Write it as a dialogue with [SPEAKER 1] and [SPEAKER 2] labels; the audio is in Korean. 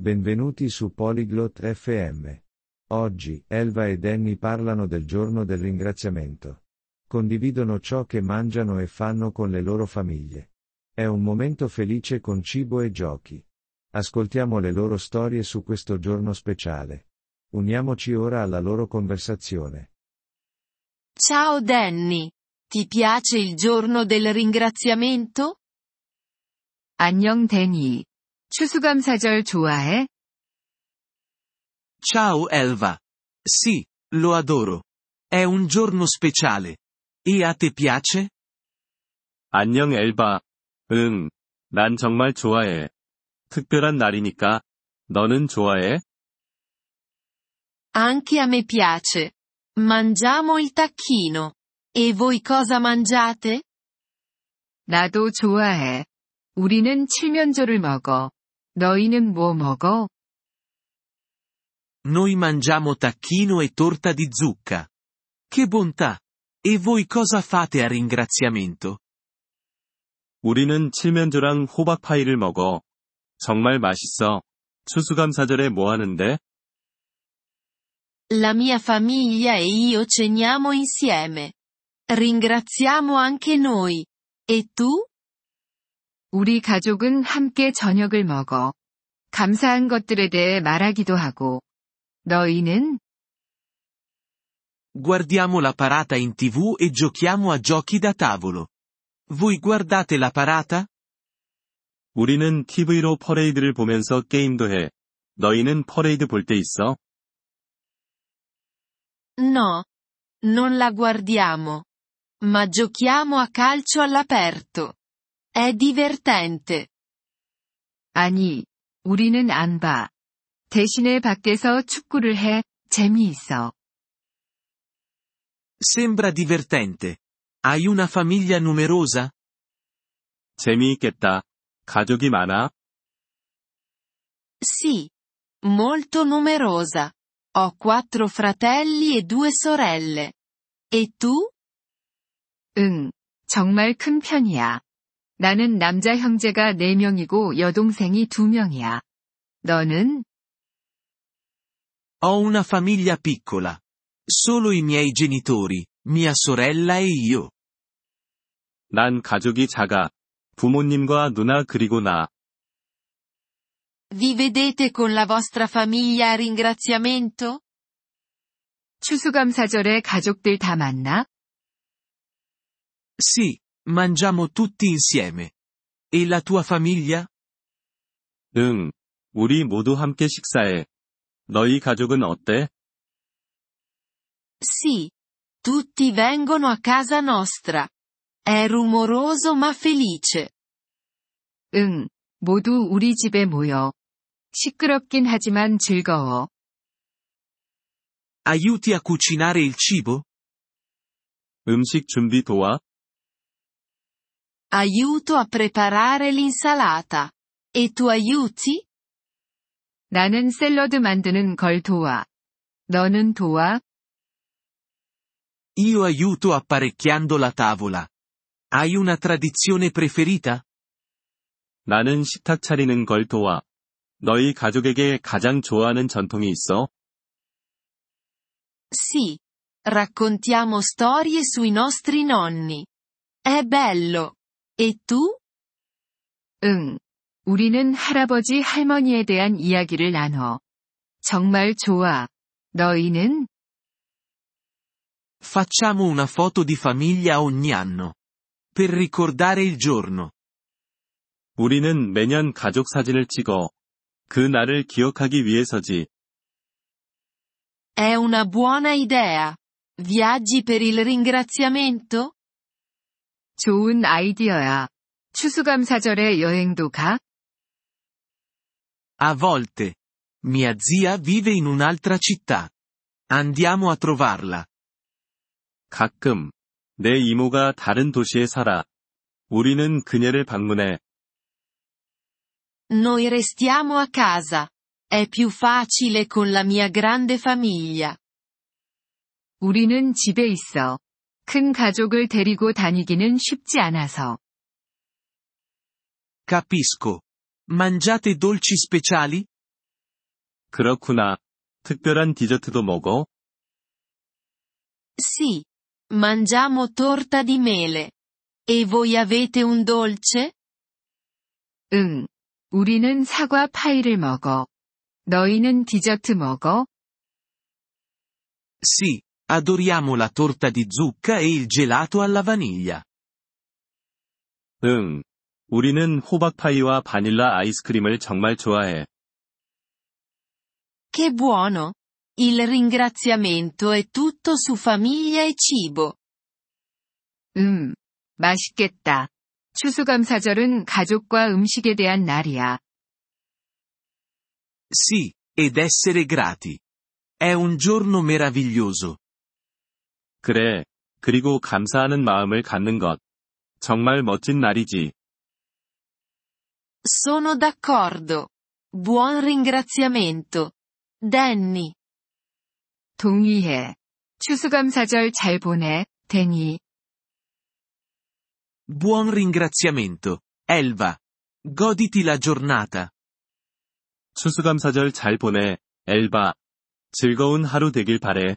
[SPEAKER 1] Benvenuti su Polyglot FM. Oggi, Elva e Danny parlano del giorno del ringraziamento. Condividono ciò che mangiano e fanno con le loro famiglie. È un momento felice con cibo e giochi. Ascoltiamo le loro storie su questo giorno speciale. Uniamoci ora alla loro conversazione.
[SPEAKER 2] Ciao Danny. Ti piace il giorno del ringraziamento?
[SPEAKER 3] 안녕 Danny. 추수감 사절 좋아해?
[SPEAKER 4] Ciao Elva. Sì, lo adoro. È un giorno speciale. E a te piace?
[SPEAKER 5] 안녕 엘바. 응, 난 정말 좋아해. 특별한 날이니까. 너는 좋아해?
[SPEAKER 2] Anche a me piace. Mangiamo il tacchino. E voi cosa mangiate?
[SPEAKER 3] 나도 좋아해. 우리는 칠면조를 먹어. 너희는 뭐 먹어?
[SPEAKER 4] Noi mangiamo tacchino e torta di zucca. Che bontà! E voi cosa fate a ringraziamento?
[SPEAKER 5] 우리는 칠면조랑 호박파이를 먹어. 정말 맛있어. 추수감사절에 뭐 하는데?
[SPEAKER 2] La mia famiglia e io ceniamo insieme. Ringraziamo anche noi. E tu?
[SPEAKER 3] 우리 가족은 함께 저녁을 먹어. 감사한 것들에 대해 말하기도 하고. 너희는?
[SPEAKER 4] Guardiamo la parata in tv e giochiamo a giochi da tavolo. Voi guardate la parata?
[SPEAKER 5] 우리는 TV로 퍼레이드를 보면서 게임도 해. 너희는 퍼레이드 볼 때 있어?
[SPEAKER 2] No. Non la guardiamo. Ma giochiamo a calcio all'aperto. È divertente.
[SPEAKER 3] 아니, 우리는 안 봐. 대신에 밖에서 축구를 해, 재미있어.
[SPEAKER 4] Sembra divertente. Hai una famiglia numerosa?
[SPEAKER 5] 재미있겠다. 가족이 많아?
[SPEAKER 2] Sì. Molto numerosa. Ho quattro fratelli e due sorelle. E tu?
[SPEAKER 3] 응, 정말 큰 편이야. 나는 남자 형제가 4명이고 여동생이 2명이야. 너는?
[SPEAKER 4] Ho una famiglia piccola. Solo i miei genitori, mia sorella e io.
[SPEAKER 5] 난 가족이 작아. 부모님과 누나 그리고 나.
[SPEAKER 2] Vi vedete con la vostra famiglia a ringraziamento?
[SPEAKER 3] 추수감사절에 가족들 다 만나?
[SPEAKER 4] Sì, mangiamo tutti insieme. E la tua famiglia?
[SPEAKER 5] 응. 우리 모두 함께 식사해. 너희 가족은 어때?
[SPEAKER 2] Sì. Tutti vengono a casa nostra. È rumoroso ma felice.
[SPEAKER 3] 응, 모두 우리 집에 모여. 시끄럽긴 하지만 즐거워.
[SPEAKER 4] Aiuti a cucinare il cibo?
[SPEAKER 5] 음식 준비 도와?
[SPEAKER 2] Aiuto a preparare l'insalata. E tu aiuti?
[SPEAKER 3] 나는 샐러드 만드는 걸 도와. 너는 도와?
[SPEAKER 4] Io aiuto apparecchiando la tavola. Hai una tradizione preferita?
[SPEAKER 5] 나는 식탁 차리는 걸 도와. 너희 가족에게 가장 좋아하는 전통이 있어?
[SPEAKER 2] Sì. Raccontiamo storie sui nostri nonni. È bello. E tu?
[SPEAKER 3] 응. 우리는 할아버지 할머니에 대한 이야기를 나눠. 정말 좋아. 너희는?
[SPEAKER 4] Facciamo una foto di famiglia ogni anno. Per ricordare il giorno.
[SPEAKER 5] 우리는 매년 가족 사진을 찍어. 그 날을 기억하기 위해서지.
[SPEAKER 2] È una buona idea. Viaggi per il ringraziamento?
[SPEAKER 3] 좋은 아이디어야. 추수감사절에 여행도 가?
[SPEAKER 4] A volte. Mia zia vive in un'altra città. Andiamo a trovarla.
[SPEAKER 5] 가끔. 내 이모가 다른 도시에 살아. 우리는 그녀를 방문해.
[SPEAKER 2] Noi restiamo a casa. È più facile con la mia grande famiglia.
[SPEAKER 3] 우리는 집에 있어. 큰 가족을 데리고 다니기는 쉽지 않아서.
[SPEAKER 4] Capisco. Mangiate dolci speciali?
[SPEAKER 5] 그렇구나. 특별한 디저트도 먹어?
[SPEAKER 2] Sì. Mangiamo torta di mele. E voi avete un dolce?
[SPEAKER 3] 응. 우리는 사과 파이를 먹어. 너희는 디저트 먹어?
[SPEAKER 4] Sì, adoriamo la torta di zucca e il gelato alla vaniglia.
[SPEAKER 5] 응. 우리는 호박파이와 바닐라 아이스크림을 정말 좋아해.
[SPEAKER 2] Che buono! Il ringraziamento è tutto su famiglia e cibo.
[SPEAKER 3] 음. 맛있겠다. 추수감사절은 가족과 음식에 대한 날이야.
[SPEAKER 4] Sì, ed essere grati. È un giorno meraviglioso.
[SPEAKER 5] 그래. 그리고 감사하는 마음을 갖는 것. 정말 멋진 날이지.
[SPEAKER 2] Sono d'accordo. Buon ringraziamento. Danny.
[SPEAKER 3] 동의해. 추수감사절 잘 보내, 데니.
[SPEAKER 4] Buon ringraziamento, Elva. Goditi la giornata.
[SPEAKER 5] 추수감사절 잘 보내, 엘바. 즐거운 하루 되길 바래.